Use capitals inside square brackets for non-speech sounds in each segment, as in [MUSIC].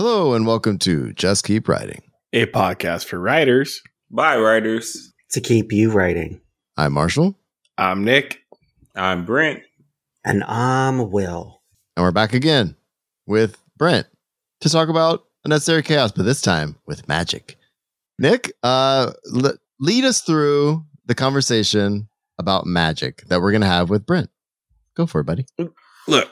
Hello and welcome to Just Keep Writing, a podcast for writers by writers to keep you writing. I'm Marshall. I'm Nick. I'm Brent. And I'm Wil. And we're back again with Brent to talk about a necessary chaos, but this time with magic. Nick, uh, l- lead us through the conversation about magic that we're going to have with Brent. Go for it, buddy. Look,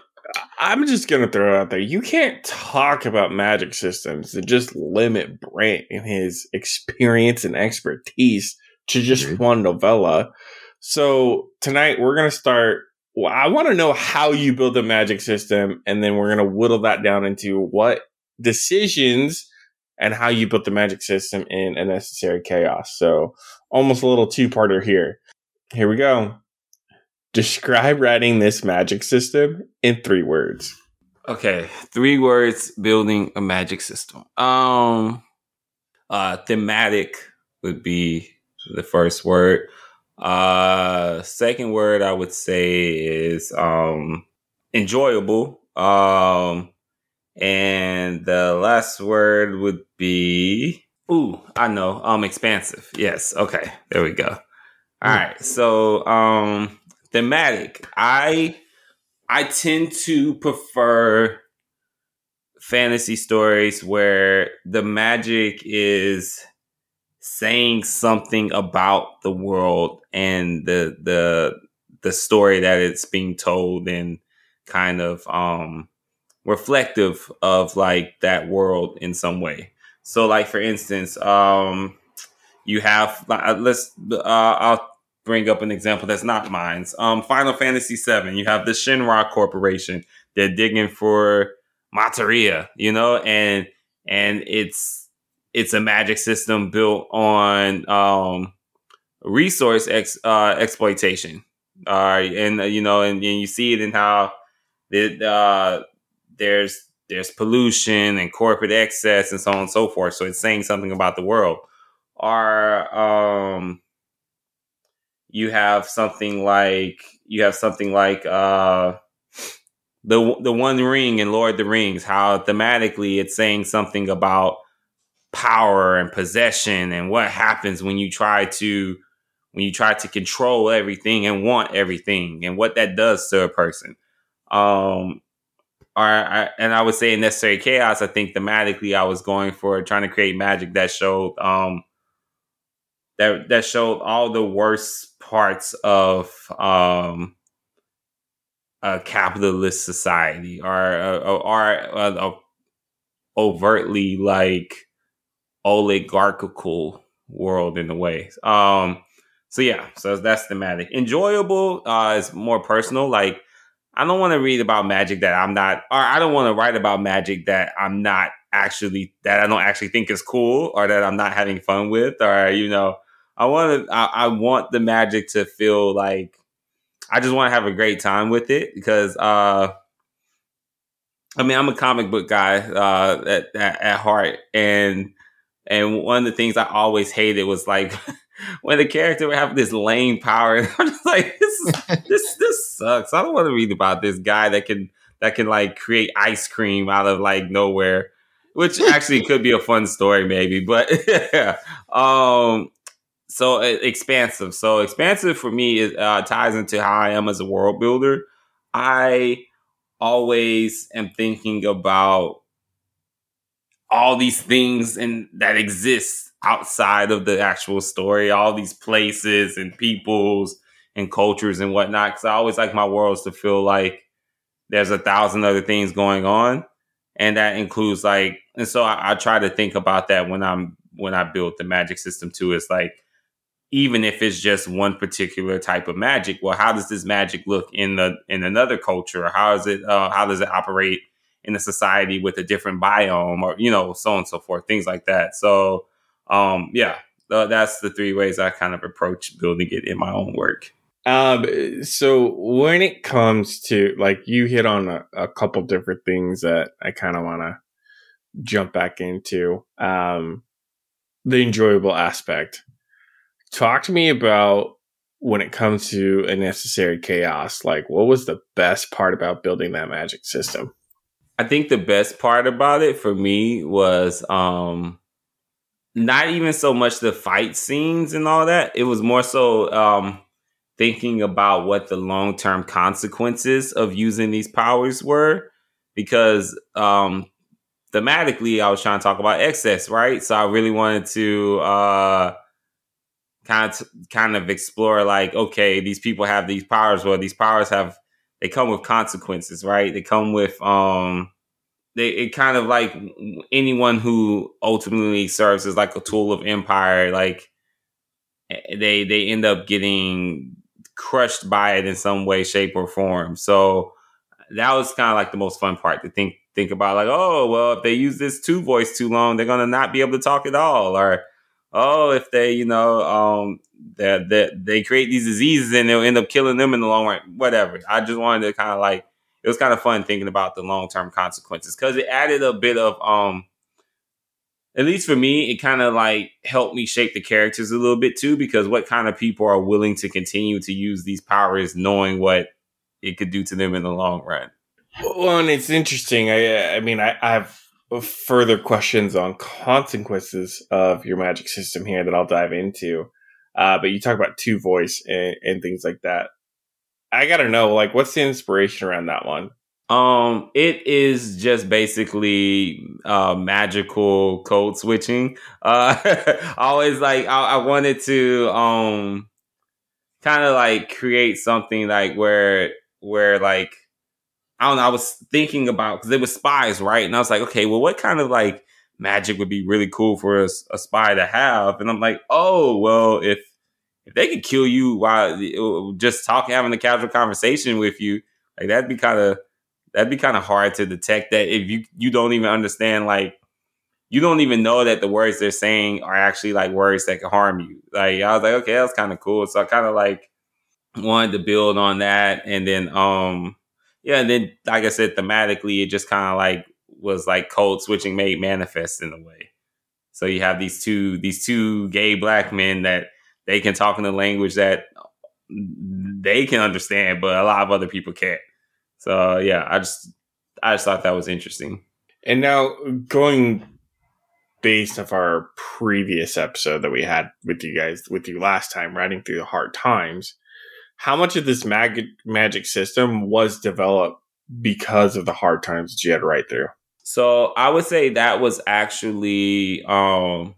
I'm just gonna throw out there. You can't talk about magic systems and just limit Brent and his experience and expertise to just Agreed. one novella. So tonight we're gonna start. Well, I want to know how you build a magic system, and then we're gonna whittle that down into what decisions and how you built the magic system in a necessary chaos. So almost a little two parter here. Here we go. Describe writing this magic system in three words. Okay, three words building a magic system. Um uh thematic would be the first word. Uh second word I would say is um enjoyable. Um and the last word would be ooh, I know. Um expansive. Yes. Okay. There we go. All right. So um thematic. I I tend to prefer fantasy stories where the magic is saying something about the world and the the the story that it's being told and kind of um reflective of like that world in some way. So like for instance, um you have uh, let's uh, I'll bring up an example that's not mine. Um, Final Fantasy VII. You have the Shinra Corporation. They're digging for materia, you know, and and it's it's a magic system built on um, resource ex, uh, exploitation. Uh, and uh, you know, and, and, you see it in how uh, there's there's pollution and corporate excess and so on and so forth. So it's saying something about the world. Or um, you have something like you have something like uh the the one ring in Lord of the Rings, how thematically it's saying something about power and possession and what happens when you try to when you try to control everything and want everything and what that does to a person. Um or I, and I would say in necessary chaos, I think thematically I was going for trying to create magic that showed um that that showed all the worst parts of um, a capitalist society or or, or uh, overtly like oligarchical world in a way. Um, so yeah, so that's thematic. Enjoyable uh, is more personal. Like I don't want to read about magic that I'm not, or I don't want to write about magic that I'm not actually that I don't actually think is cool or that I'm not having fun with, or you know, I want to. I, I, want the magic to feel like I just want to have a great time with it because. uh I mean, I'm a comic book guy uh, at, at, at heart, and and one of the things I always hated was like [LAUGHS] when the character would have this lame power. [LAUGHS] I'm just like, this is, [LAUGHS] this this sucks. I don't want to read about this guy that can that can like create ice cream out of like nowhere, which actually could be a fun story maybe. But yeah, um, so expansive. So expansive for me is uh, ties into how I am as a world builder. I always am thinking about all these things and that exist outside of the actual story, all these places and peoples and cultures and whatnot. Because I always like my worlds to feel like there's a thousand other things going on, and that includes like. And so I, I try to think about that when I'm when I build the magic system too. It's like even if it's just one particular type of magic well how does this magic look in the in another culture? How is it uh, how does it operate in a society with a different biome or you know so on and so forth things like that. So um yeah that's the three ways i kind of approach building it in my own work. Um so when it comes to like you hit on a, a couple different things that i kind of want to jump back into um the enjoyable aspect talk to me about when it comes to a necessary chaos like what was the best part about building that magic system I think the best part about it for me was um not even so much the fight scenes and all that. It was more so um thinking about what the long-term consequences of using these powers were because um thematically I was trying to talk about excess, right? So I really wanted to uh kind of kind of explore like okay, these people have these powers, well these powers have they come with consequences, right? They come with um they it kind of like anyone who ultimately serves as like a tool of empire, like eh, they they end up getting crushed by it in some way, shape, or form. So that was kind of like the most fun part to think think about like, oh well, if they use this two voice too long, they're gonna not be able to talk at all. Or oh, if they, you know, um that they, they, create these diseases and they'll end up killing them in the long run. Whatever. I just wanted to kind of like it was kind of fun thinking about the long term consequences because it added a bit of um at least for me, it kind of like helped me shape the characters a little bit too, because what kind of people are willing to continue to use these powers knowing what it could do to them in the long run. Well, and it's interesting. I, I mean, I, I have further questions on consequences of your magic system here that I'll dive into. Uh, but you talk about two voice and, and things like that. I gotta know, like, what's the inspiration around that one? Um, it is just basically uh magical code switching. Uh [LAUGHS] always like I, I wanted to um kind of like create something like where where like I don't know, I was thinking about because it was spies, right? And I was like, okay, well, what kind of like magic would be really cool for a, a spy to have? And I'm like, oh, well, if if they could kill you while just talking, having a casual conversation with you, like that'd be kind of that'd be kind of hard to detect that if you you don't even understand like you don't even know that the words they're saying are actually like words that can harm you. Like I was like, okay, that's kind of cool. So I kind of like wanted to build on that, and then um yeah, and then like I said, thematically, it just kind of like was like code switching made manifest in a way. So you have these two these two gay black men that they can talk in a language that they can understand, but a lot of other people can't. So yeah, I just I just thought that was interesting. And now going based off our previous episode that we had with you guys with you last time, riding through the hard times, how much of this mag- magic system was developed because of the hard times that you had ride through? So I would say that was actually um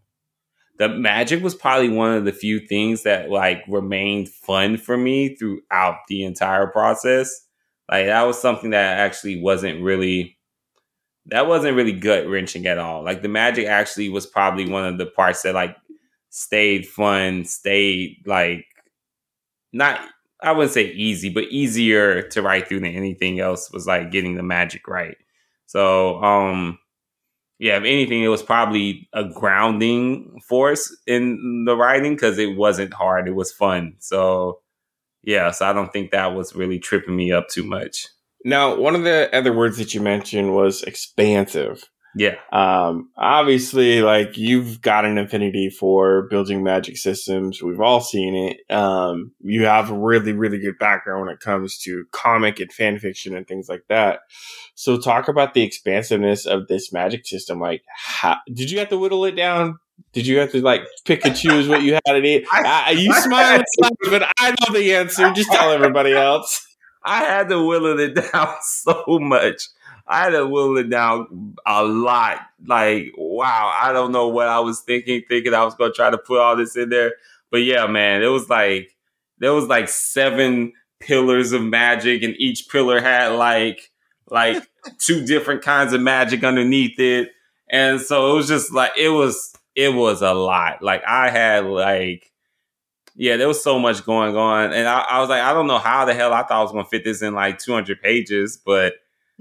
the magic was probably one of the few things that like remained fun for me throughout the entire process like that was something that actually wasn't really that wasn't really gut wrenching at all. Like the magic actually was probably one of the parts that like stayed fun, stayed like not I wouldn't say easy, but easier to write through than anything else was like getting the magic right. So um yeah, if anything, it was probably a grounding force in the writing because it wasn't hard. It was fun. So yeah, so I don't think that was really tripping me up too much. Now, one of the other words that you mentioned was expansive. Yeah. Um, obviously, like you've got an affinity for building magic systems. We've all seen it. Um, you have a really, really good background when it comes to comic and fan fiction and things like that. So, talk about the expansiveness of this magic system. Like, how did you have to whittle it down did you have to like pick and choose what you had to eat? [LAUGHS] I, you smile, [LAUGHS] but I know the answer. Just tell everybody else. [LAUGHS] I had to whittle it down so much. I had to whittle it down a lot. Like, wow, I don't know what I was thinking, thinking I was gonna try to put all this in there. But yeah, man, it was like there was like seven pillars of magic, and each pillar had like like [LAUGHS] two different kinds of magic underneath it. And so it was just like it was it was a lot. Like I had like yeah, there was so much going on, and I, I, was like, I don't know how the hell I thought I was going to fit this in like 200 pages, but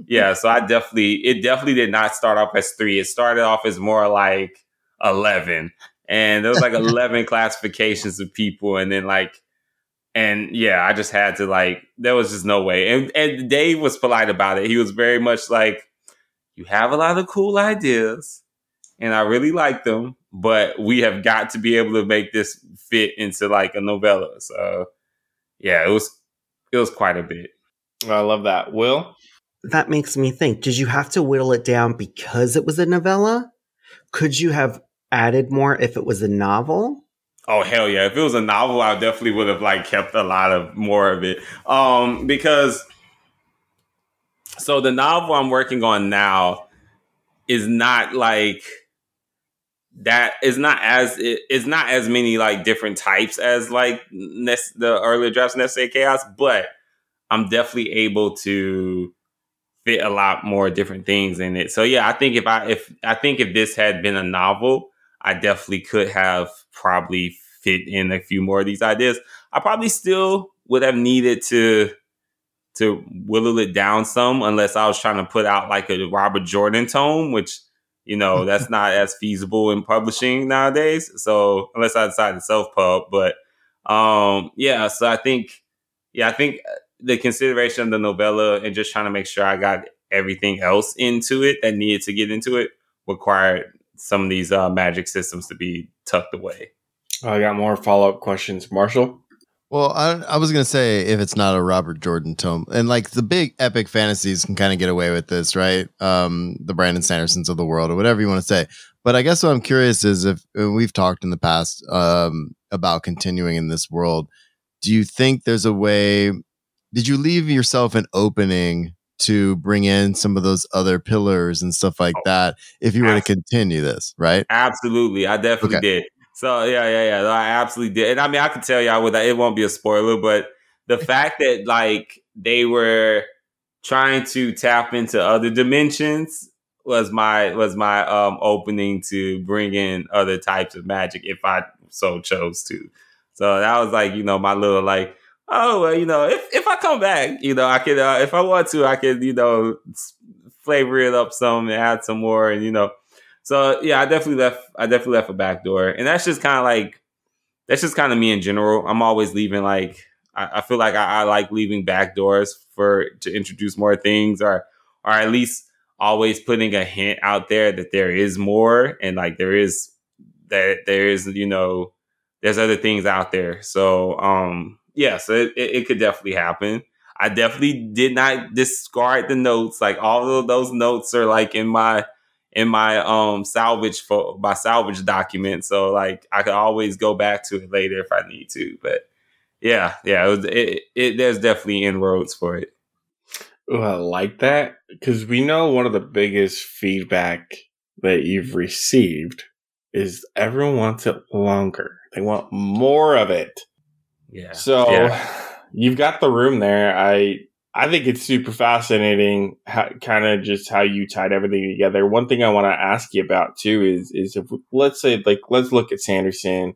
yeah, so I definitely, it definitely did not start off as three. It started off as more like 11, and there was like [LAUGHS] 11 classifications of people, and then like, and yeah, I just had to like, there was just no way, and and Dave was polite about it. He was very much like, you have a lot of cool ideas, and I really like them, but we have got to be able to make this fit into like a novella. So yeah, it was it was quite a bit. I love that. Wil? That makes me think did you have to whittle it down because it was a novella? Could you have added more if it was a novel? Oh hell yeah! If it was a novel, I definitely would have like kept a lot of more of it. Um, because so the novel I'm working on now is not like that is not as it, it's not as many like different types as like the earlier drafts necessary chaos, but I'm definitely able to fit a lot more different things in it. So yeah, I think if I if I think if this had been a novel, I definitely could have probably fit in a few more of these ideas. I probably still would have needed to to whittle it down some unless I was trying to put out like a Robert Jordan tome, which you know [LAUGHS] that's not as feasible in publishing nowadays. So unless I decide to self pub, but um, yeah. So I think yeah, I think the consideration of the novella and just trying to make sure I got everything else into it that needed to get into it required some of these uh, magic systems to be tucked away. I got more follow up questions, Marshall. Well, I, I was gonna say if it's not a Robert Jordan tome, and like the big epic fantasies can kind of get away with this, right? Um, the Brandon Sandersons of the world, or whatever you want to say. But I guess what I'm curious is if we've talked in the past um, about continuing in this world, do you think there's a way? Did you leave yourself an opening to bring in some of those other pillars and stuff like oh, that if you were absolutely. to continue this, right? Absolutely, I definitely okay. did. So yeah, yeah, yeah. I absolutely did. And I mean, I can tell y'all with it won't be a spoiler, but the [LAUGHS] fact that like they were trying to tap into other dimensions was my was my um opening to bring in other types of magic if I so chose to. So that was like, you know, my little like, oh well, you know, if if I come back, you know, I could uh, if I want to, I could, you know, flavor it up some and add some more and you know, so yeah, I definitely left. I definitely left a back door, and that's just kind of like that's just kind of me in general. I'm always leaving like I, I feel like I, I, like leaving back doors for to introduce more things, or or at least always putting a hint out there that there is more, and like there is that there is you know there's other things out there. So um yeah, so it, it, it could definitely happen. I definitely did not discard the notes. Like all of those notes are like in my in my um salvage for my salvage document. So like I could always go back to it later if I need to. But yeah, yeah, it, was, it, it there's definitely inroads for it. Ooh, I like that because we know one of the biggest feedback that you've received is everyone wants it longer. They want more of it. Yeah. So yeah. you've got the room there. I I think it's super fascinating, kind of just how you tied everything together. One thing I want to ask you about too is is if let's say like let's look at Sanderson,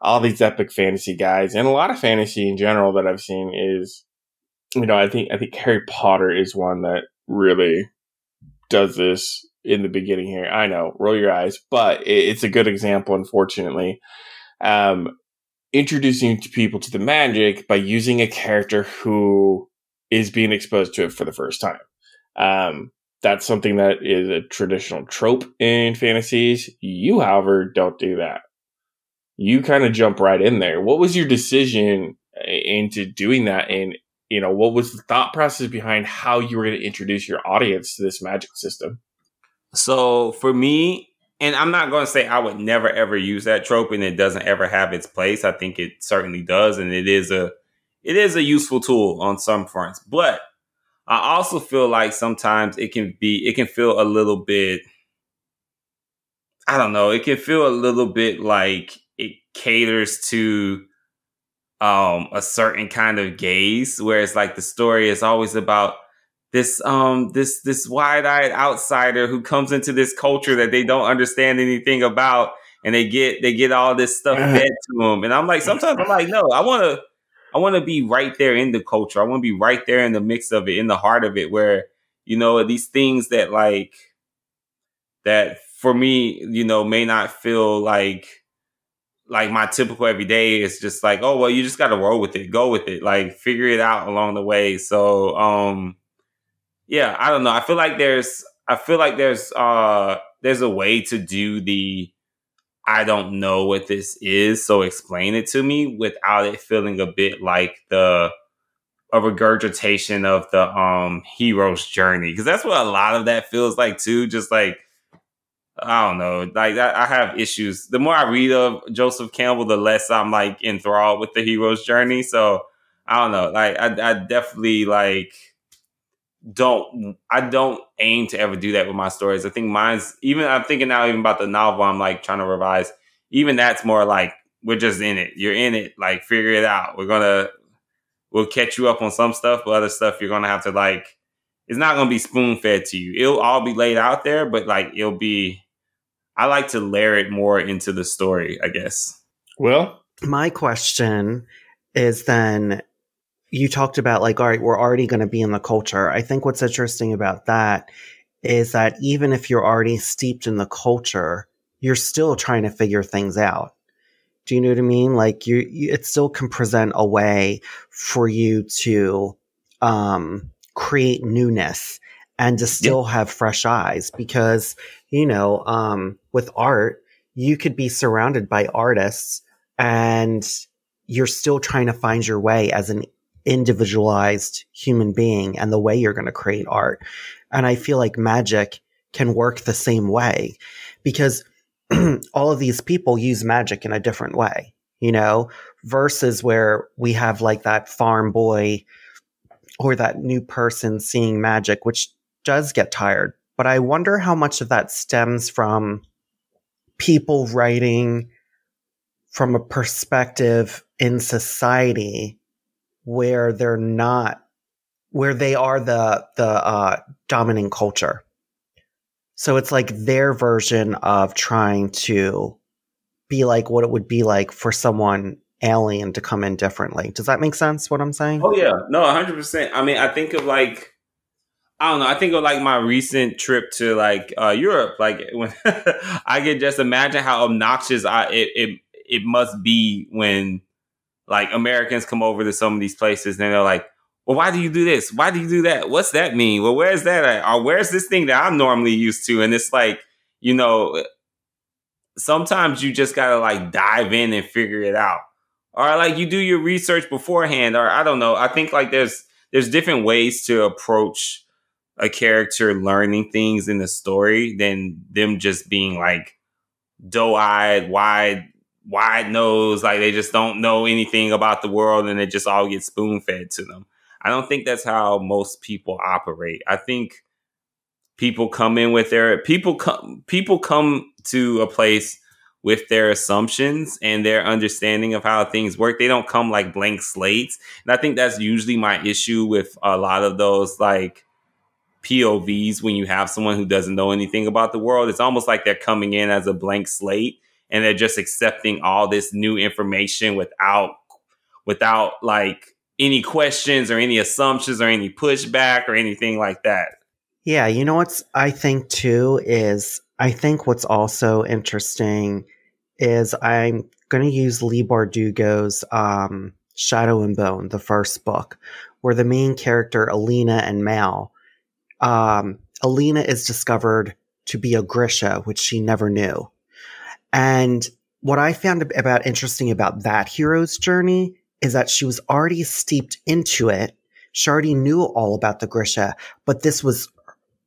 all these epic fantasy guys, and a lot of fantasy in general that I've seen is, you know, I think I think Harry Potter is one that really does this in the beginning here. I know, roll your eyes, but it's a good example, unfortunately. Um, introducing people to the magic by using a character who is being exposed to it for the first time. Um, that's something that is a traditional trope in fantasies. You, however, don't do that. You kind of jump right in there. What was your decision into doing that? And, you know, what was the thought process behind how you were going to introduce your audience to this magic system? So for me, and I'm not going to say I would never ever use that trope and it doesn't ever have its place. I think it certainly does. And it is a, it is a useful tool on some fronts, but I also feel like sometimes it can be, it can feel a little bit, I don't know, it can feel a little bit like it caters to um a certain kind of gaze where it's like the story is always about this um this this wide-eyed outsider who comes into this culture that they don't understand anything about and they get they get all this stuff fed to them and i'm like sometimes i'm like no i want to I want to be right there in the culture. I want to be right there in the mix of it, in the heart of it, where you know these things that like that for me, you know, may not feel like like my typical everyday is just like, oh well, you just got to roll with it, go with it, like figure it out along the way. So, um, yeah, I don't know. I feel like there's, I feel like there's, uh, there's a way to do the I don't know what this is, so explain it to me without it feeling a bit like the a regurgitation of the um hero's journey because that's what a lot of that feels like too. Just like I don't know, like I, I, have issues. The more I read of Joseph Campbell, the less I'm like enthralled with the hero's journey. So I don't know, like I, I definitely like don't I don't aim to ever do that with my stories. I think mine's even I'm thinking now even about the novel I'm like trying to revise. Even that's more like we're just in it. You're in it. Like figure it out. We're gonna we'll catch you up on some stuff, but other stuff you're gonna have to like. It's not gonna be spoon fed to you. It'll all be laid out there, but like it'll be. I like to layer it more into the story. I guess. Well, my question is then you talked about like all right we're already going to be in the culture i think what's interesting about that is that even if you're already steeped in the culture you're still trying to figure things out do you know what I mean? Like you, you it still can present a way for you to um, create newness and to still yeah. have fresh eyes because you know um, with art you could be surrounded by artists and you're still trying to find your way as an individualized human being and the way you're going to create art and i feel like magic can work the same way because [CLEARS THROAT] all of these people use magic in a different way, you know, versus where we have like that farm boy or that new person seeing magic, which does get tired. But I wonder how much of that stems from people writing from a perspective in society where they're not where they are the the uh, dominant culture so it's like their version of trying to be like what it would be like for someone alien to come in differently. Does that make sense what I'm saying? Oh yeah. No, 100%. I mean, I think of like I don't know. I think of like my recent trip to like uh, Europe. Like [LAUGHS] when I can just imagine how obnoxious I it, it it must be when like Americans come over to some of these places and they're like, well, why do you do this? Why do you do that? What's that mean? Well, where's that at? Or where's this thing that I'm normally used to? And it's like, you know, sometimes you just gotta like dive in and figure it out. Or like you do your research beforehand, or I don't know. I think like there's there's different ways to approach a character learning things in the story than them just being like doe-eyed, wide, wide nose, like they just don't know anything about the world and it just all gets spoon fed to them. I don't think that's how most people operate. I think people come in with their people come people come to a place with their assumptions and their understanding of how things work. They don't come like blank slates. And I think that's usually my issue with a lot of those like POVs when you have someone who doesn't know anything about the world. It's almost like they're coming in as a blank slate and they're just accepting all this new information without without like any questions or any assumptions or any pushback or anything like that. Yeah, you know what's I think too is I think what's also interesting is I'm going to use Leigh Bardugo's um, Shadow and Bone, the first book, where the main character Alina and Mal, um, Alina is discovered to be a Grisha, which she never knew, and what I found about interesting about that hero's journey is that she was already steeped into it. She already knew all about the Grisha, but this was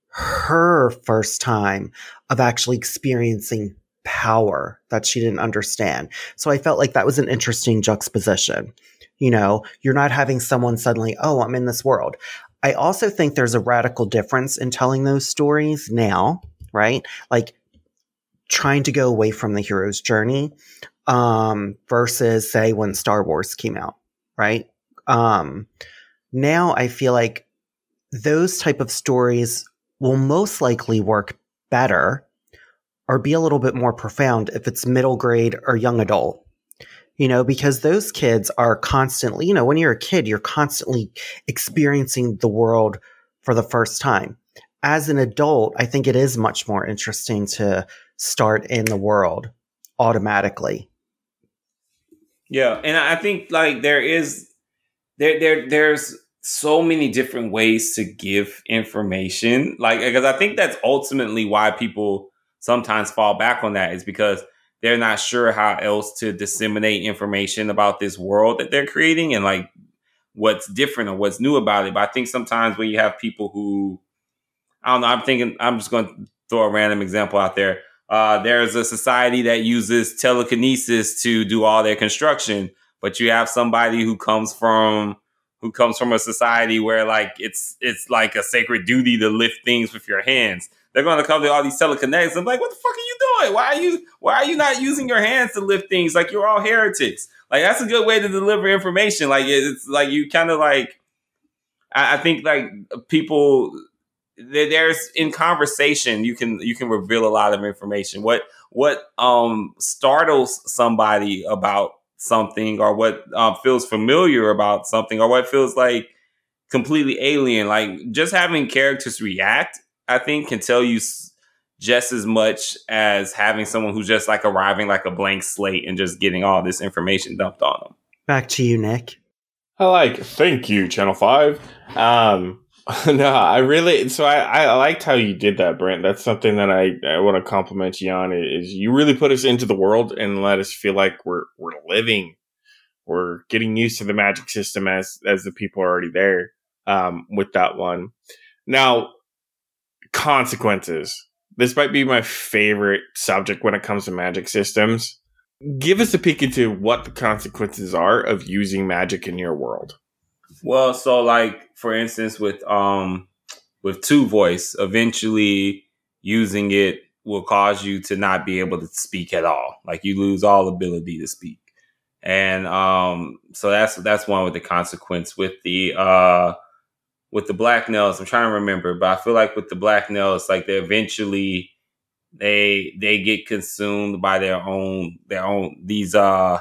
her first time of actually experiencing power that she didn't understand. So I felt like that was an interesting juxtaposition. You know, you're not having someone suddenly, oh, I'm in this world. I also think there's a radical difference in telling those stories now, right? Like trying to go away from the hero's journey um, versus say when Star Wars came out, right? Um, now I feel like those type of stories will most likely work better or be a little bit more profound if it's middle grade or young adult. You know, because those kids are constantly, you know, when you're a kid, you're constantly experiencing the world for the first time. As an adult, I think it is much more interesting to start in the world automatically yeah, and I think like there is there there there's so many different ways to give information. Like because I think that's ultimately why people sometimes fall back on that is because they're not sure how else to disseminate information about this world that they're creating and like what's different or what's new about it. But I think sometimes when you have people who I don't know, I'm thinking I'm just going to throw a random example out there. Uh, there's a society that uses telekinesis to do all their construction, but you have somebody who comes from who comes from a society where like it's it's like a sacred duty to lift things with your hands. They're going to come to all these telekinetics. I'm like, what the fuck are you doing? Why are you why are you not using your hands to lift things? Like you're all heretics. Like that's a good way to deliver information. Like it's like you kind of like I, I think like people there's in conversation you can you can reveal a lot of information. What what um startles somebody about something or what uh, feels familiar about something or what feels like completely alien. Like just having characters react, I think, can tell you just as much as having someone who's just like arriving like a blank slate and just getting all this information dumped on them. Back to you, Nick. I like. Thank you, Channel Five. Um, [LAUGHS] no, I really. So I, I liked how you did that, Brent. That's something that I, I want to compliment you on. Is you really put us into the world and let us feel like we're we're living, we're getting used to the magic system as as the people are already there. Um, with that one, now consequences. This might be my favorite subject when it comes to magic systems. Give us a peek into what the consequences are of using magic in your world. Well, so like for instance, with um with two voice, eventually using it will cause you to not be able to speak at all. Like you lose all ability to speak. And um so that's that's one with the consequence. With the uh with the black nails, I'm trying to remember, but I feel like with the black nails, like they eventually they they get consumed by their own their own these uh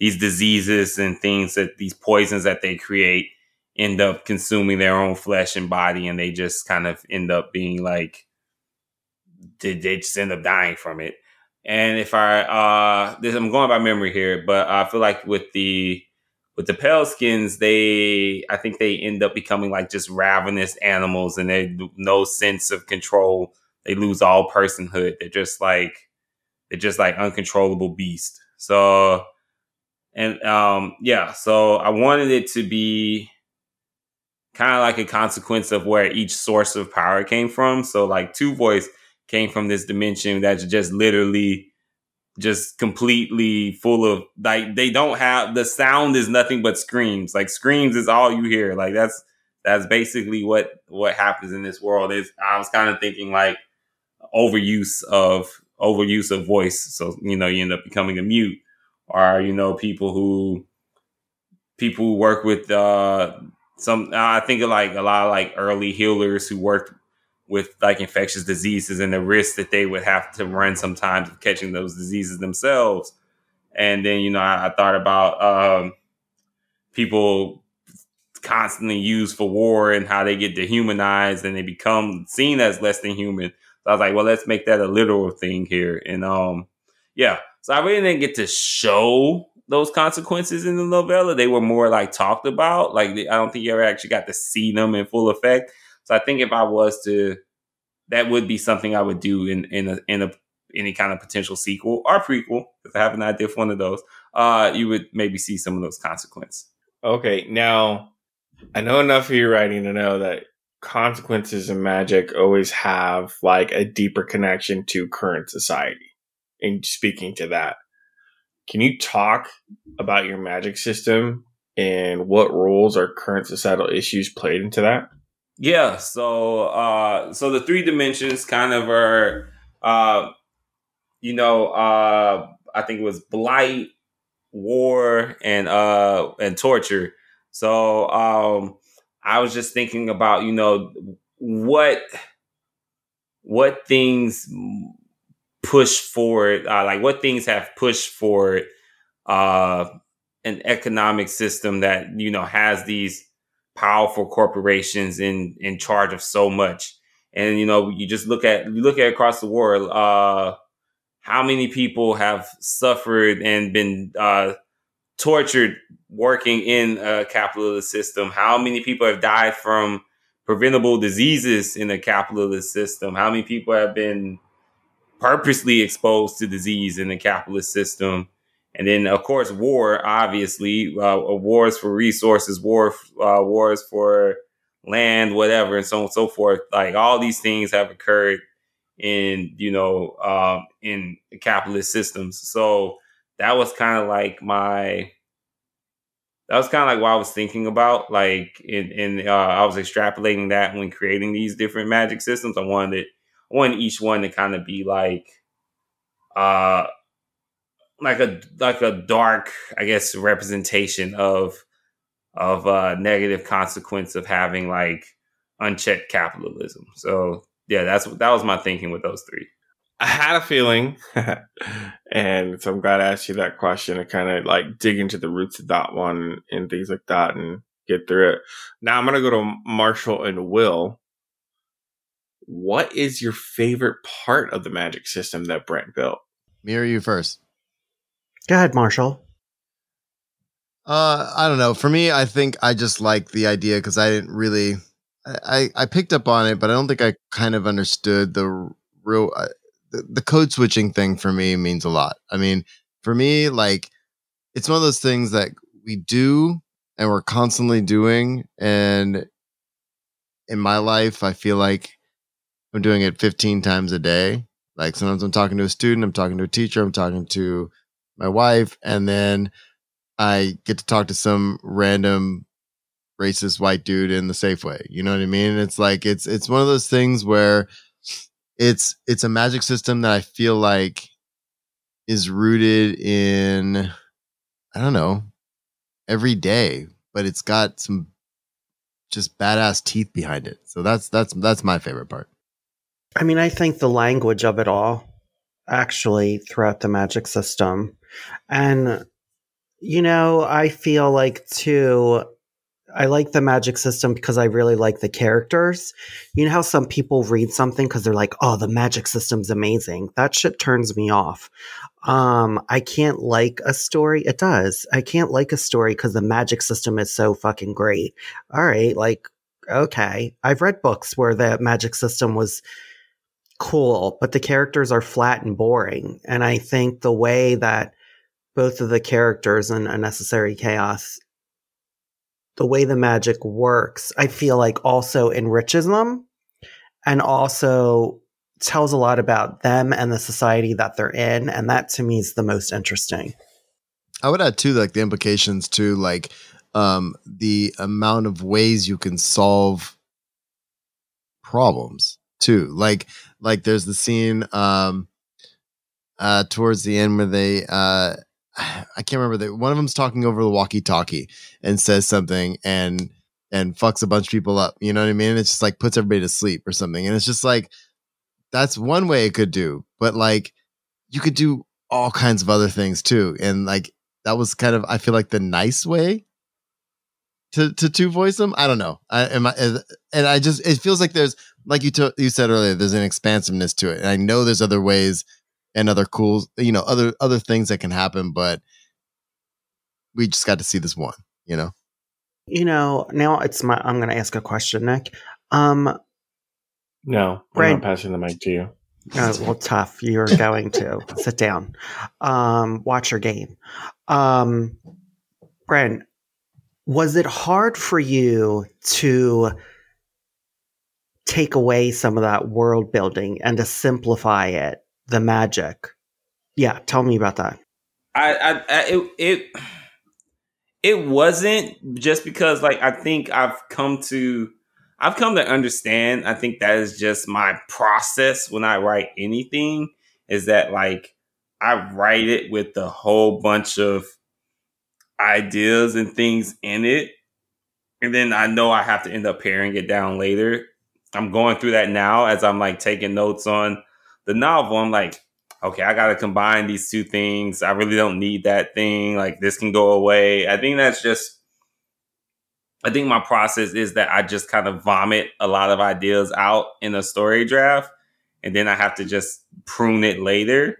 these diseases and things that these poisons that they create end up consuming their own flesh and body and they just kind of end up being like they, they just end up dying from it. And if i uh this i'm going by memory here but i feel like with the with the pale skins they i think they end up becoming like just ravenous animals and they no sense of control. They lose all personhood. They're just like they're just like uncontrollable beast so and um yeah so i wanted it to be kind of like a consequence of where each source of power came from. So like two voice came from this dimension that's just literally just completely full of like they don't have the sound is nothing but screams. Like screams is all you hear. Like that's that's basically what what happens in this world. Is I was kind of thinking like overuse of overuse of voice. So you know you end up becoming a mute, or you know people who people who work with uh some I think of like a lot of like early healers who worked with like infectious diseases and the risk that they would have to run sometimes of catching those diseases themselves. And then, you know, I, I thought about um, people constantly used for war and how they get dehumanized and they become seen as less than human. So I was like, well, let's make that a literal thing here. And um, yeah, so I really didn't get to show those consequences in the novella. They were more like talked about. Like I don't think you ever actually got to see them in full effect. So I think if I was to, that would be something I would do in in a, in a any kind of potential sequel or prequel. If I have an idea for one of those, uh, you would maybe see some of those consequences. Okay, now I know enough of your writing to know that consequences in magic always have like a deeper connection to current society. And speaking to that, can you talk about your magic system and what roles or current societal issues played into that? Yeah, so uh so the three dimensions kind of are uh you know, uh I think it was blight, war, and uh and torture. So um I was just thinking about, you know, what what things push forward, uh, like what things have pushed forward uh, an economic system that you know has these powerful corporations in in charge of so much. And you know, you just look at you look at across the world, uh, how many people have suffered and been uh, tortured working in a capitalist system? How many people have died from preventable diseases in a capitalist system? How many people have been purposely exposed to disease in the capitalist system. and then of course war. Obviously, uh, wars for resources, war uh, wars for land, whatever, and so on and so forth. Like all these things have occurred in you know um, in capitalist systems. So that was kind of like my that was kind of like what I was thinking about. Like in, in uh, I was extrapolating that when creating these different magic systems. I wanted I wanted each one to kind of be like uh like a like a dark, I guess, representation of of uh negative consequence of having like unchecked capitalism. So yeah, that's that was my thinking with those three. I had a feeling, [LAUGHS] and so I'm glad I asked you that question to kind of like dig into the roots of that one and things like that and get through it. Now I'm gonna go to Marshall and Wil. What is your favorite part of the magic system that Brent built? Me or you first? Go ahead, Marshall. Uh, I don't know. For me, I think I just like the idea because I didn't really, I, I picked up on it, but I don't think I kind of understood the real, uh, the, the code switching thing for me means a lot. I mean, for me, like it's one of those things that we do and we're constantly doing. And in my life, I feel like I'm doing it 15 times a day. Like sometimes I'm talking to a student, I'm talking to a teacher, I'm talking to my wife, and then I get to talk to some random racist white dude in the Safeway. You know what I mean? It's like it's it's one of those things where it's it's a magic system that I feel like is rooted in I don't know every day, but it's got some just badass teeth behind it. So that's that's that's my favorite part. I mean, I think the language of it all actually throughout the magic system. And, you know, I feel like too, I like the magic system because I really like the characters. You know how some people read something because they're like, oh, the magic system's amazing. That shit turns me off. Um, I can't like a story. It does. I can't like a story because the magic system is so fucking great. All right. Like, okay. I've read books where the magic system was cool, but the characters are flat and boring. And I think the way that both of the characters in A Necessary Chaos, the way the magic works, I feel like also enriches them and also tells a lot about them and the society that they're in. And that to me is the most interesting. I would add too, like the implications to like um, the amount of ways you can solve problems too. Like like there's the scene um uh towards the end where they uh [SIGHS] I can't remember that one of them's talking over the walkie-talkie and says something and and fucks a bunch of people up. You know what I mean? It's just like puts everybody to sleep or something. And it's just like that's one way it could do, but like you could do all kinds of other things too. And like that was kind of I feel like the nice way to to two voice them. I don't know. I am I, and I just it feels like there's like you to, you said earlier. There's an expansiveness to it, and I know there's other ways and other cool you know other other things that can happen, but we just got to see this one. You know. You know. Now it's my. I'm going to ask a question, Nick. Um. No, I'm not passing the mic to you. Uh, well, tough. You're going to [LAUGHS] sit down. Um, watch your game. Um, Brent, was it hard for you to take away some of that world building and to simplify it, the magic? Yeah, tell me about that. I, I, I it, it it wasn't just because like I think I've come to I've come to understand. I think that is just my process when I write anything. Is that like I write it with a whole bunch of ideas and things in it. And then I know I have to end up paring it down later. I'm going through that now as I'm like taking notes on the novel. I'm like, okay, I got to combine these two things. I really don't need that thing. Like this can go away. I think that's just, I think my process is that I just kind of vomit a lot of ideas out in a story draft. And then I have to just prune it later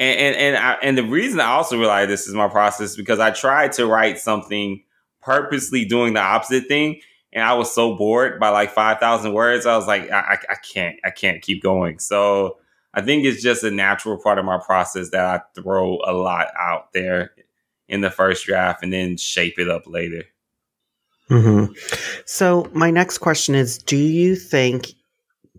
and and and, I, and the reason I also realize this is my process because I tried to write something purposely doing the opposite thing, and I was so bored by like five thousand words. I was like, I, I, I can't, I can't keep going. So I think it's just a natural part of my process that I throw a lot out there in the first draft and then shape it up later. Mm-hmm. So, my next question is Do you think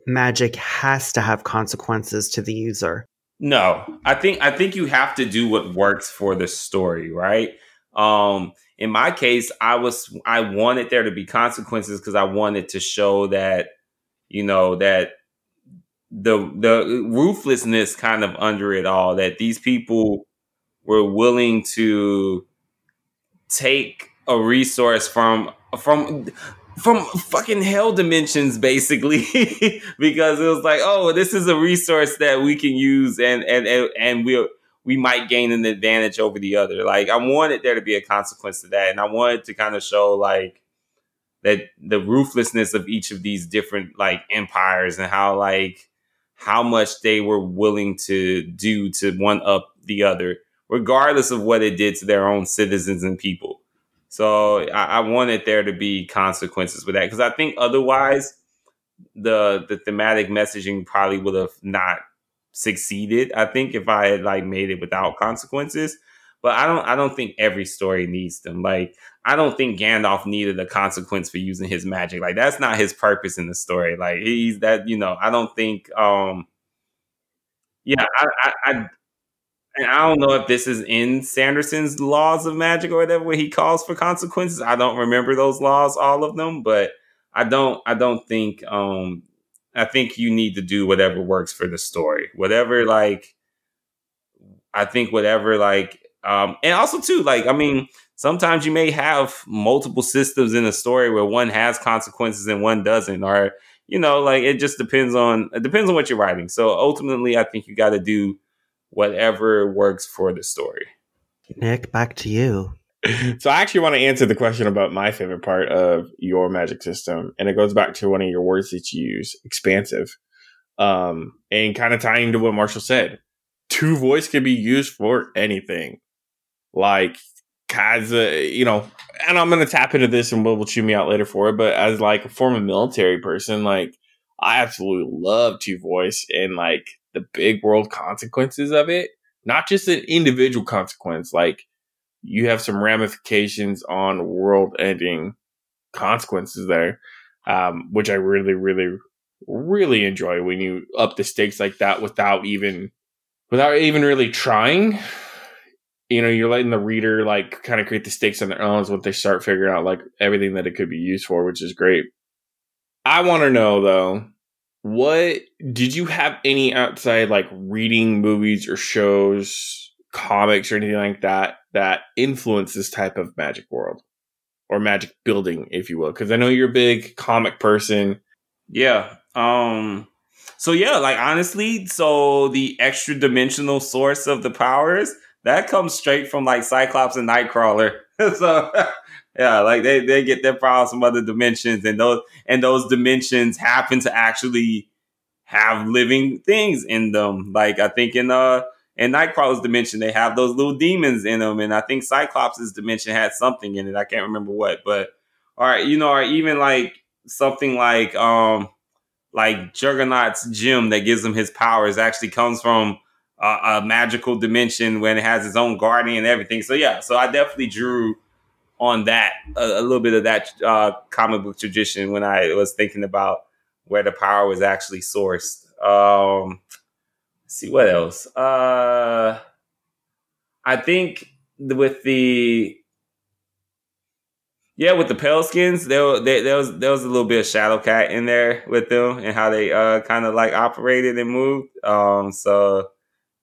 magic has to have consequences to the user? No, I think I think you have to do what works for the story, right? Um, in my case, I was I wanted there to be consequences because I wanted to show that you know that the the ruthlessness kind of under it all that these people were willing to take a resource from from from fucking hell dimensions basically [LAUGHS] because it was like oh this is a resource that we can use and and and, and we'll we might gain an advantage over the other. Like i wanted there to be a consequence to that and i wanted to kind of show like that the ruthlessness of each of these different like empires and how like how much they were willing to do to one up the other regardless of what it did to their own citizens and people so I, I wanted there to be consequences with that because I think otherwise the the thematic messaging probably would have not succeeded. I think if I had like made it without consequences. But I don't I don't think every story needs them. Like I don't think Gandalf needed a consequence for using his magic. Like that's not his purpose in the story. Like he's that, you know, I don't think um yeah, I, I, I and I don't know if this is in Sanderson's laws of magic or whatever, where he calls for consequences. I don't remember those laws, all of them, but I don't. I don't think. Um, I think you need to do whatever works for the story. Whatever, like, I think whatever, like, um, and also too, like, I mean, sometimes you may have multiple systems in a story where one has consequences and one doesn't, or you know, like it just depends on it depends on what you're writing. So ultimately, I think you got to do whatever works for the story. Nick, back to you. [LAUGHS] So I actually want to answer the question about my favorite part of your magic system, and it goes back to one of your words that you use, expansive, um, and kind of tying to what Marshall said. Two voice can be used for anything, like as a, you know, and I'm gonna tap into this, and Wil will chew me out later for it. But as like a former military person, like I absolutely love two voice, and like the big world consequences of it, not just an individual consequence. Like you have some ramifications on world ending consequences there, um, which I really, really, really enjoy when you up the stakes like that without even, without even really trying. You know, you're letting the reader like kind of create the stakes on their own once they start figuring out like everything that it could be used for, which is great. I want to know though, what did you have any outside like reading movies or shows, comics or anything like that that influence this type of magic world or magic building, if you will? Because I know you're a big comic person. Yeah. Um. So yeah, like honestly, so the extra dimensional source of the powers that comes straight from like Cyclops and Nightcrawler. [LAUGHS] so [LAUGHS] yeah, like they, they get their powers from other dimensions, and those and those dimensions happen to actually have living things in them. Like I think in uh in Nightcrawler's dimension, they have those little demons in them, and I think Cyclops' dimension had something in it. I can't remember what, but right, you know, or even like something like um like Juggernaut's gem that gives him his powers actually comes from a, a magical dimension when it has its own guardian and everything. So yeah, so I definitely drew on that a, a little bit of that uh, comic book tradition when I was thinking about where the power was actually sourced. Um, see what else. Uh, I think with the yeah, with the pale skins, there, there, there was there was a little bit of Shadowcat in there with them and how they uh kind of like operated and moved. Um, so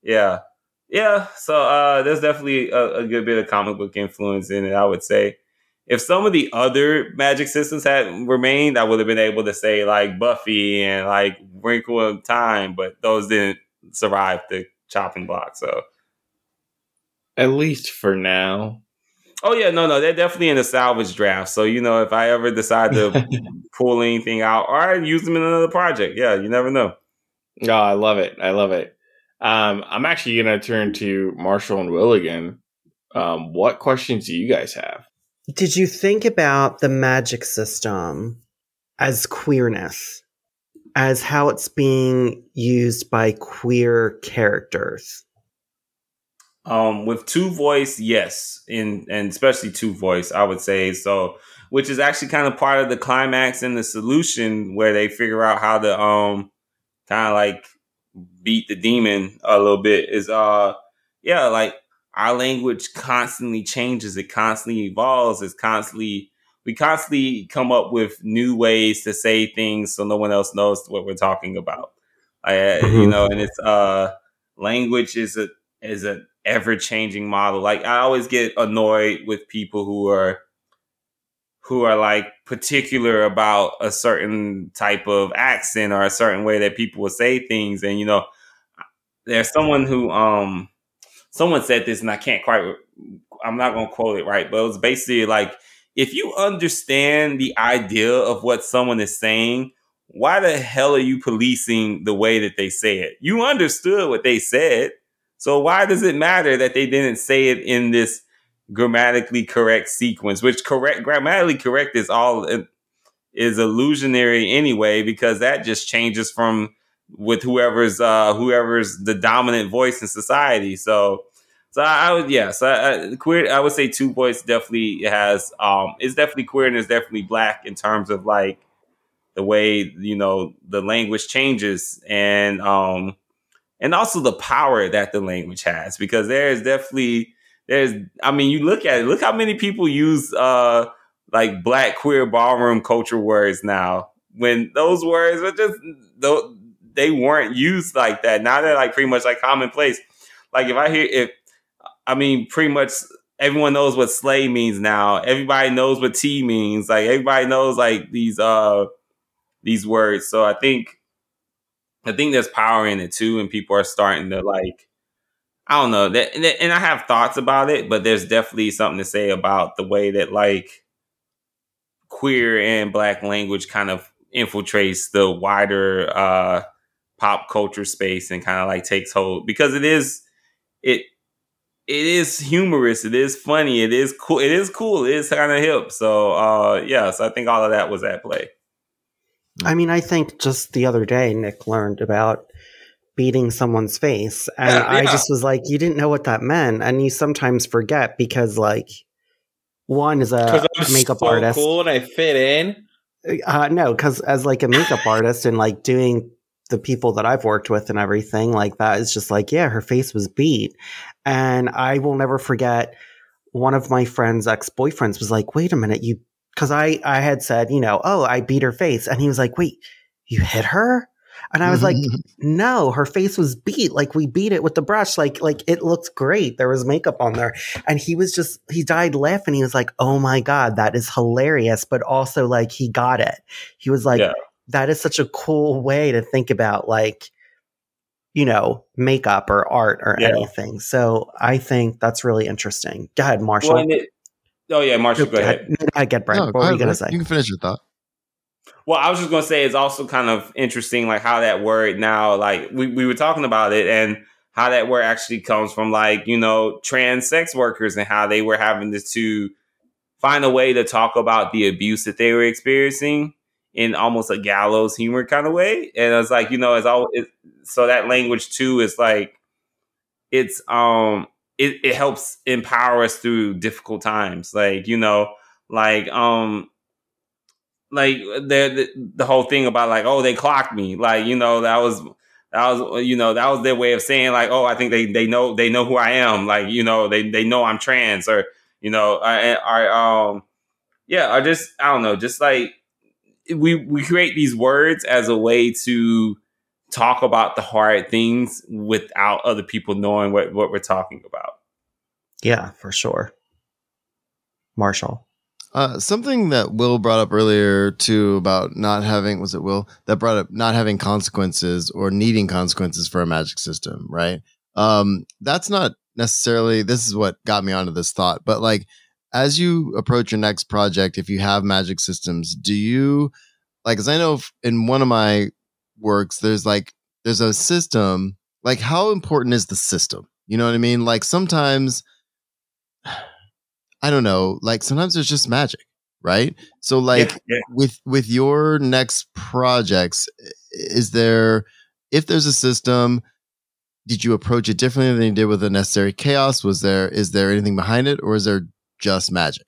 yeah, yeah. So uh, there's definitely a, a, good bit of comic book influence in it. I would say. If some of the other magic systems had remained, I would have been able to say like Buffy and like Wrinkle of Time, but those didn't survive the chopping block. So, at least for now. Oh yeah, no, no, they're definitely in the salvage draft. So you know, if I ever decide to [LAUGHS] pull anything out, or use them in another project, yeah, you never know. Oh, I love it. I love it. Um, I'm actually going to turn to Marshall and Wil again. Um, what questions do you guys have? Did you think about the magic system as queerness? as how it's being used by queer characters. Um, with two voice, yes, in and especially two voice, I would say so. Which is actually kind of part of the climax and the solution where they figure out how to um kind of like beat the demon a little bit. Is uh yeah, like our language constantly changes, it constantly evolves, it's constantly we constantly come up with new ways to say things so no one else knows what we're talking about. Uh, mm-hmm. You know, and it's uh language is a is a ever changing model. Like I always get annoyed with people who are who are like particular about a certain type of accent or a certain way that people will say things. And you know, there's someone who um someone said this and I can't quite I'm not gonna quote it right, but it was basically like if you understand the idea of what someone is saying, why the hell are you policing the way that they say it? You understood what they said. So why does it matter that they didn't say it in this grammatically correct sequence, which correct grammatically correct is all is illusionary anyway, because that just changes from with whoever's uh whoever's the dominant voice in society. So so I, I would yes, I, I, queer. I would say two voice definitely has um it's definitely queer and it's definitely black in terms of like the way you know the language changes and um and also the power that the language has because there is definitely there's I mean you look at it look how many people use uh like black queer ballroom culture words now when those words were just though they weren't used like that. Now they're like pretty much like commonplace. Like if I hear if I mean pretty much everyone knows what slay means now. Everybody knows what tea means. Like everybody knows like these uh these words. So I think I think there's power in it too, and people are starting to like. I don't know that, and I have thoughts about it, but there's definitely something to say about the way that like queer and black language kind of infiltrates the wider uh, pop culture space and kind of like takes hold because it is it it is humorous, it is funny, it is cool, it is cool, it is kind of hip. So uh yeah, so I think all of that was at play. I mean, I think just the other day, Nick learned about beating someone's face. [LAUGHS] And yeah, yeah. I just was like, you didn't know what that meant. And you sometimes forget because, like, one is a makeup so artist. cool and I fit in. Uh, no, because as like a makeup [LAUGHS] artist and like doing the people that I've worked with and everything like that is just like, yeah, her face was beat. And I will never forget one of my friend's ex boyfriends was like, wait a minute, you because I I had said, you know, oh, I beat her face, and he was like, wait, you hit her? And I was like, [LAUGHS] no, her face was beat. Like we beat it with the brush. Like, like it looked great. There was makeup on there. And he was just, he died laughing. He was like, oh my God, that is hilarious. But also like he got it. He was like, yeah. that is such a cool way to think about like, you know, makeup or art or yeah. anything. So I think that's really interesting. Go ahead, Marshall. Well, it, Oh yeah, Marshall, go ahead. I get Brent. No, what were you gonna say? You can finish your thought. Well, I was just gonna say it's also kind of interesting, like how that word now, like we, we were talking about it and how that word actually comes from like, you know, trans sex workers and how they were having to, to find a way to talk about the abuse that they were experiencing in almost a gallows humor kind of way. And it's like, you know, it's all it, so that language too is like it's um it, it helps empower us through difficult times. Like, you know, like um like the, the, whole thing about like, oh, they clocked me. Like, you know, that was that was you know, that was their way of saying like, oh, I think they they know they know who I am. Like, you know, they they know I'm trans or you know, I I um yeah, or just I don't know, just like we we create these words as a way to talk about the hard things without other people knowing what, what we're talking about. Yeah, for sure. Marshall. Uh, something that Wil brought up earlier too about not having was it Wil that brought up not having consequences or needing consequences for a magic system, right? Um, that's not necessarily this is what got me onto this thought, but like as you approach your next project, if you have magic systems, do you like? As I know in one of my works, there's like there's a system. Like, how important is the system? You know what I mean? Like sometimes, I don't know. Like sometimes there's just magic, right? So like yeah, yeah. with with your next projects, is there if there's a system did you approach it differently than you did with the necessary chaos was there is there anything behind it or is there just magic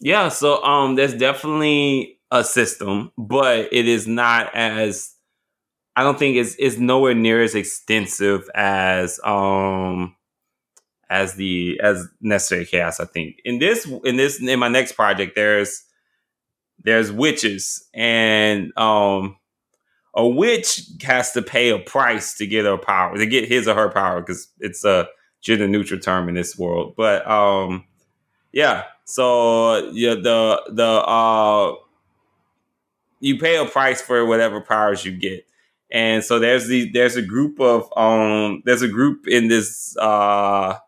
yeah so um there's definitely a system but it is not as i don't think it's, it's nowhere near as extensive as um as the as necessary chaos i think in this in this in my next project there's there's witches and um a witch has to pay a price to get her power, to get his or her power, because it's a gender neutral term in this world. But um, yeah. So yeah, the the uh, you pay a price for whatever powers you get, and so there's the there's a group of um there's a group in this uh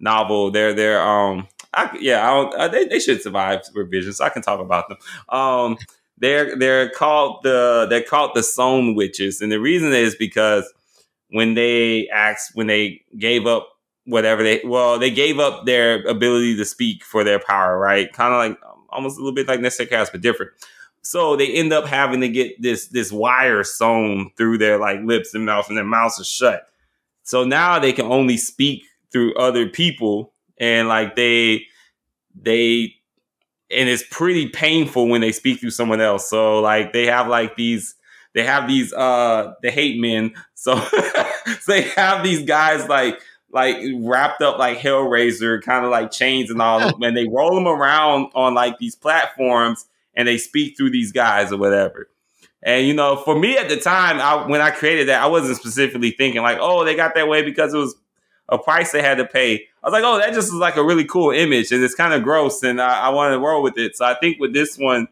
novel. They're they're um I, yeah I don't, uh, they they should survive revisions. So I can talk about them. Um they're they're called the they're called the Sewn Witches, and the reason is because when they asked when they gave up whatever they well they gave up their ability to speak for their power, right? Kind of like almost a little bit like Necessary Chaos, but different. So they end up having to get this this wire sewn through their like lips and mouth, and their mouths are shut. So now they can only speak through other people, and like they they and it's pretty painful when they speak through someone else. So like they have like these they have these uh the hate men. So, so [LAUGHS] they have these guys like like wrapped up like Hellraiser, kind of like chains and all, [LAUGHS] and they roll them around on like these platforms and they speak through these guys or whatever. And you know, for me at the time, I, when I created that, I wasn't specifically thinking like, oh, they got that way because it was a price they had to pay. I was like, oh, that just is like a really cool image, and it's kind of gross, and I, I to roll with it. So I think with this one,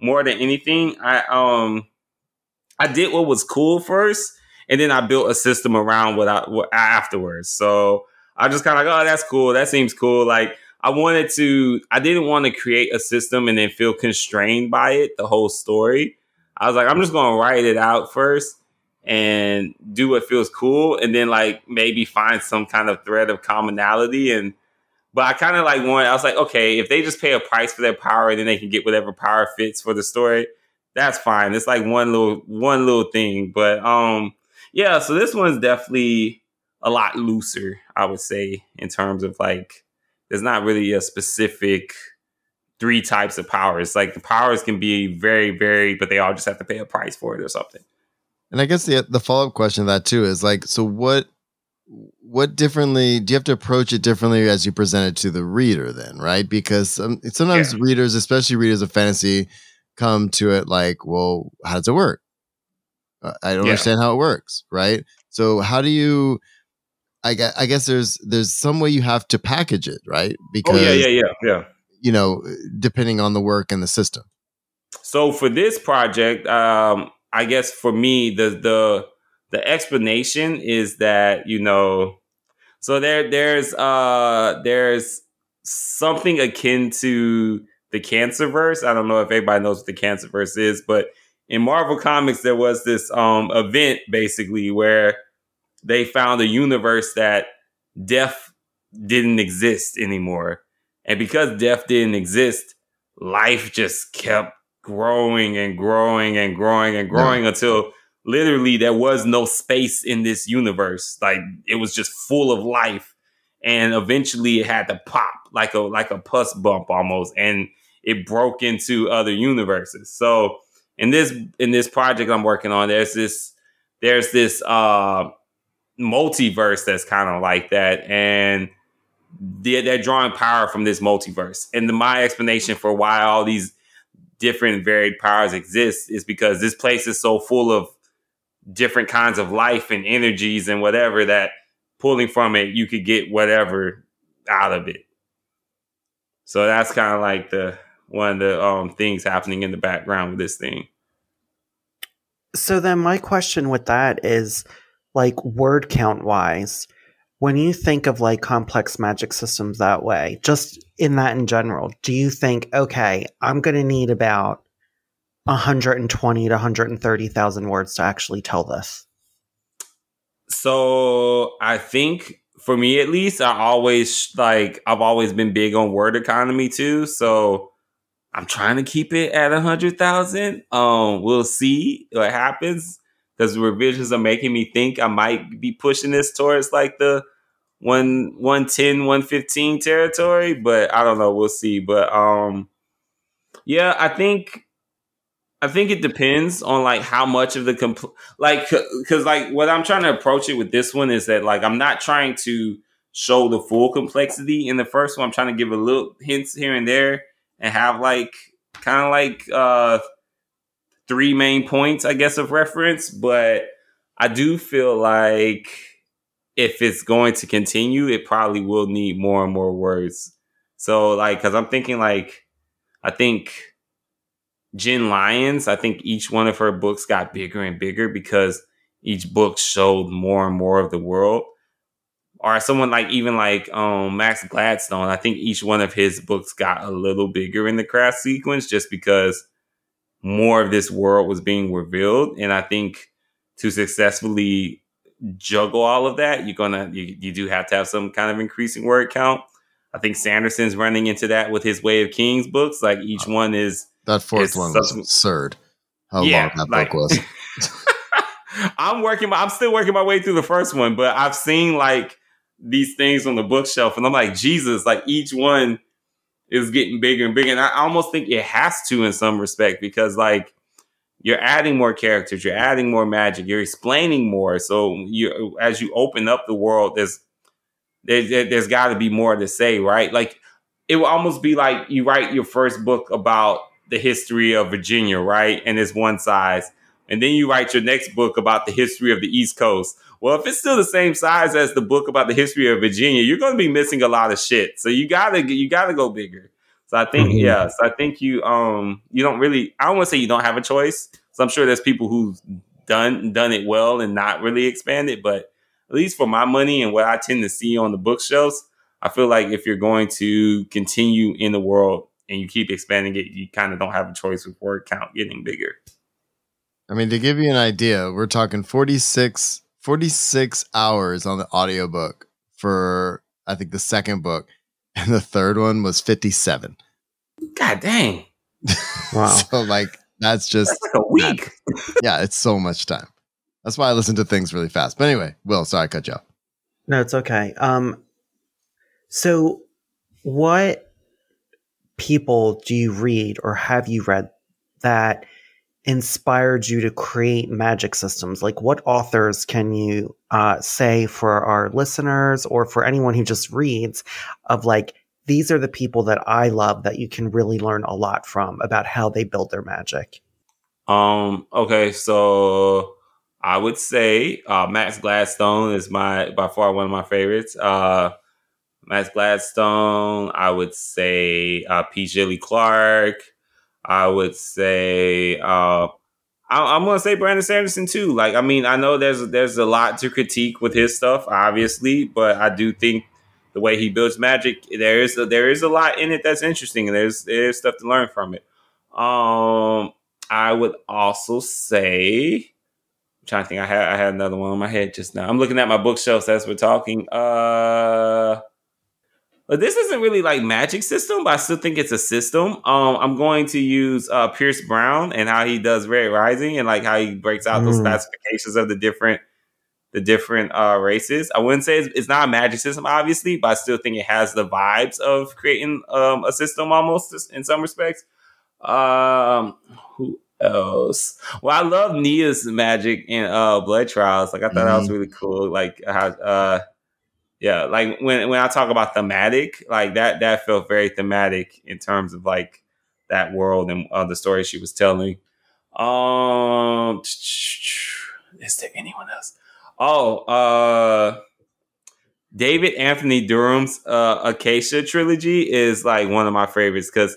more than anything, I um, I did what was cool first, and then I built a system around what I what, afterwards. So I just kind of like, oh, that's cool. That seems cool. Like I wanted to, I didn't want to create a system and then feel constrained by it the whole story. I was like, I'm just gonna write it out first and do what feels cool and then like maybe find some kind of thread of commonality and but I kind of like want I was like okay if they just pay a price for their power and then they can get whatever power fits for the story that's fine. It's like one little one little thing but um yeah so this one's definitely a lot looser I would say in terms of like there's not really a specific three types of powers. Like the powers can be very very but they all just have to pay a price for it or something and I guess the the follow up question to that too is like, so what what differently do you have to approach it differently as you present it to the reader then, right? Because um, sometimes yeah. readers, especially readers of fantasy, come to it like, well, how does it work? Uh, I don't yeah. understand how it works, right? So how do you? I guess, I guess there's there's some way you have to package it, right? Because oh, yeah, yeah, yeah, yeah. You know, depending on the work and the system. So for this project, um, I guess for me, the the the explanation is that you know, so there there's uh there's something akin to the Cancerverse. I don't know if everybody knows what the Cancerverse is, but in Marvel Comics there was this um event basically where they found a universe that death didn't exist anymore. And because death didn't exist, life just kept growing and growing and growing and growing yeah. until literally there was no space in this universe. Like it was just full of life. And eventually it had to pop like a like a pus bump almost. And it broke into other universes. So in this in this project I'm working on, there's this there's this uh multiverse that's kind of like that. And they're, they're drawing power from this multiverse. And the, my explanation for why all these different varied powers exist is because this place is so full of different kinds of life and energies and whatever that pulling from it you could get whatever out of it. So that's kind of like the one of the um, things happening in the background with this thing. So then my question with that is like word count wise when you think of like complex magic systems that way, just in that in general, do you think, okay, I'm going to need about 120 to 130,000 words to actually tell this? So I think for me at least, I always like, I've always been big on word economy too. So I'm trying to keep it at a hundred thousand. Um, we'll see what happens because revisions are making me think I might be pushing this towards like the one 110 115 territory but i don't know. We'll see. But um yeah i think i think it depends on like how much of the compl- like because like what i'm trying to approach it with this one is that like i'm not trying to show the full complexity in the first one. I'm trying to give a little hints here and there and have like kind of like uh three main points i guess of reference but i do feel like if it's going to continue, it probably will need more and more words. So like, cause I'm thinking like, I think Jenn Lyons, I think each one of her books got bigger and bigger because each book showed more and more of the world. Or someone like even like um, Max Gladstone, I think each one of his books got a little bigger in the craft sequence just because more of this world was being revealed. And I think to successfully juggle all of that, you're gonna you, you do have to have some kind of increasing word count. I think Sanderson's running into that with his Way of Kings books. Like each uh, one is that fourth is one was absurd. How yeah, long that like, book was. [LAUGHS] [LAUGHS] I'm working. I'm still working my way through the first one, but I've seen like these things on the bookshelf, and I'm like, Jesus! Like each one is getting bigger and bigger, and I almost think it has to in some respect because like you're adding more characters, you're adding more magic, you're explaining more. So you, as you open up the world, there's there, there's got to be more to say, right? Like it will almost be like you write your first book about the history of Virginia, right? And it's one size, and then you write your next book about the history of the East Coast. Well, if it's still the same size as the book about the history of Virginia, you're going to be missing a lot of shit. So you gotta you gotta go bigger. So I think, mm-hmm. yeah, so I think you um you don't really I don't want to say you don't have a choice. So I'm sure there's people who've done done it well and not really expanded, but at least for my money and what I tend to see on the bookshelves, I feel like if you're going to continue in the world and you keep expanding it, you kind of don't have a choice with word count getting bigger. I mean, to give you an idea, we're talking 46, 46 hours on the audiobook for I think the second book [LAUGHS] and the third one was 57. God dang. [LAUGHS] Wow. so like that's just that's like a week. yeah, it's so much time. That's why I listen to things really fast. But anyway, Wil, sorry I cut you off. No, it's okay. Um so what people do you read or have you read that inspired you to create magic systems? Like, what authors can you uh, say for our listeners or for anyone who just reads of like, these are the people that I love that you can really learn a lot from about how they build their magic? Um, okay, so I would say uh, Max Gladstone is my by far one of my favorites. Uh, Max Gladstone, I would say uh, P. Djeli Clark. I would say uh, I, am gonna say Brandon Sanderson too. Like, I mean, I know there's there's a lot to critique with his stuff, obviously, but I do think the way he builds magic, there is a, there is a lot in it that's interesting, and there's there's stuff to learn from it. Um, I would also say, I'm trying to think, I had I had another one on my head just now. I'm looking at my bookshelves as we're talking. Uh but this isn't really like magic system, but I still think it's a system. Um, I'm going to use uh, Pierce Brown and how he does Red Rising and like how he breaks out mm. those classifications of the different the different uh, races. I wouldn't say it's, it's, not a magic system, obviously, but I still think it has the vibes of creating um, a system almost in some respects. Um, who else? Well, I love Nia's magic in uh, Blood Trials. Like I thought mm-hmm. that was mm-hmm. really cool. Like how uh, yeah, like when when I talk about thematic, like that that felt very thematic in terms of like that world and uh, the story she was telling. Um, is there anyone else? Oh, uh, David Anthony Durham's uh, Acacia trilogy is like one of my favorites because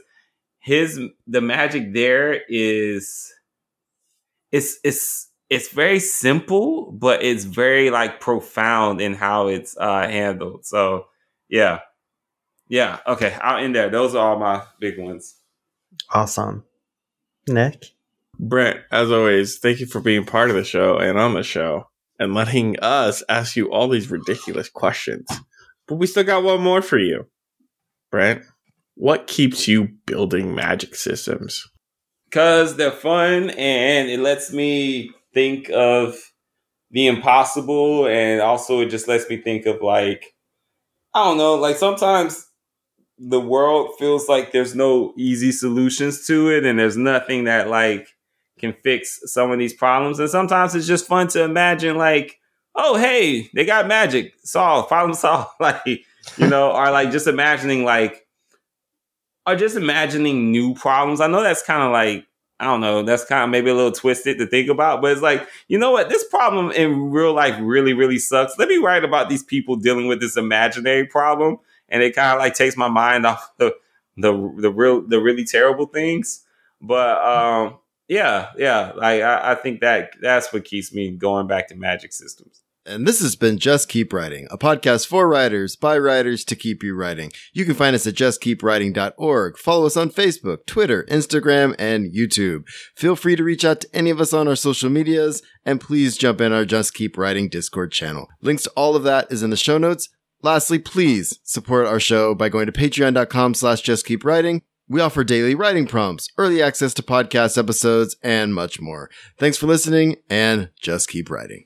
his the magic there is it's it's it's very simple, but it's very like profound in how it's uh, handled. So yeah, yeah. Okay, I'll end there. Those are all my big ones. Awesome, Nick. Brent, as always, thank you for being part of the show and on the show and letting us ask you all these ridiculous questions. But we still got one more for you, Brent. what keeps you building magic systems? Because they're fun and it lets me think of the impossible. And also, it just lets me think of like, I don't know, like sometimes the world feels like there's no easy solutions to it and there's nothing that like can fix some of these problems. And sometimes it's just fun to imagine like, oh hey, they got magic, solved, problem [LAUGHS] solved. like, you know, or like just imagining like or just imagining new problems. I know that's kind of like I don't know, that's kind of maybe a little twisted to think about, but it's like, you know what, this problem in real life really, really sucks. Let me write about these people dealing with this imaginary problem and it kind of like takes my mind [LAUGHS] off the the the real the really terrible things. But um, yeah, yeah, like I, I think that that's what keeps me going back to magic systems. And this has been Just Keep Writing, a podcast for writers by writers to keep you writing. You can find us at justkeepwriting.org. Follow us on Facebook, Twitter, Instagram, and YouTube. Feel free to reach out to any of us on our social medias, and please jump in our Just Keep Writing Discord channel. Links to all of that is in the show notes. Lastly, please support our show by going to patreon.com slash justkeepwriting. We offer daily writing prompts, early access to podcast episodes, and much more. Thanks for listening and just keep writing.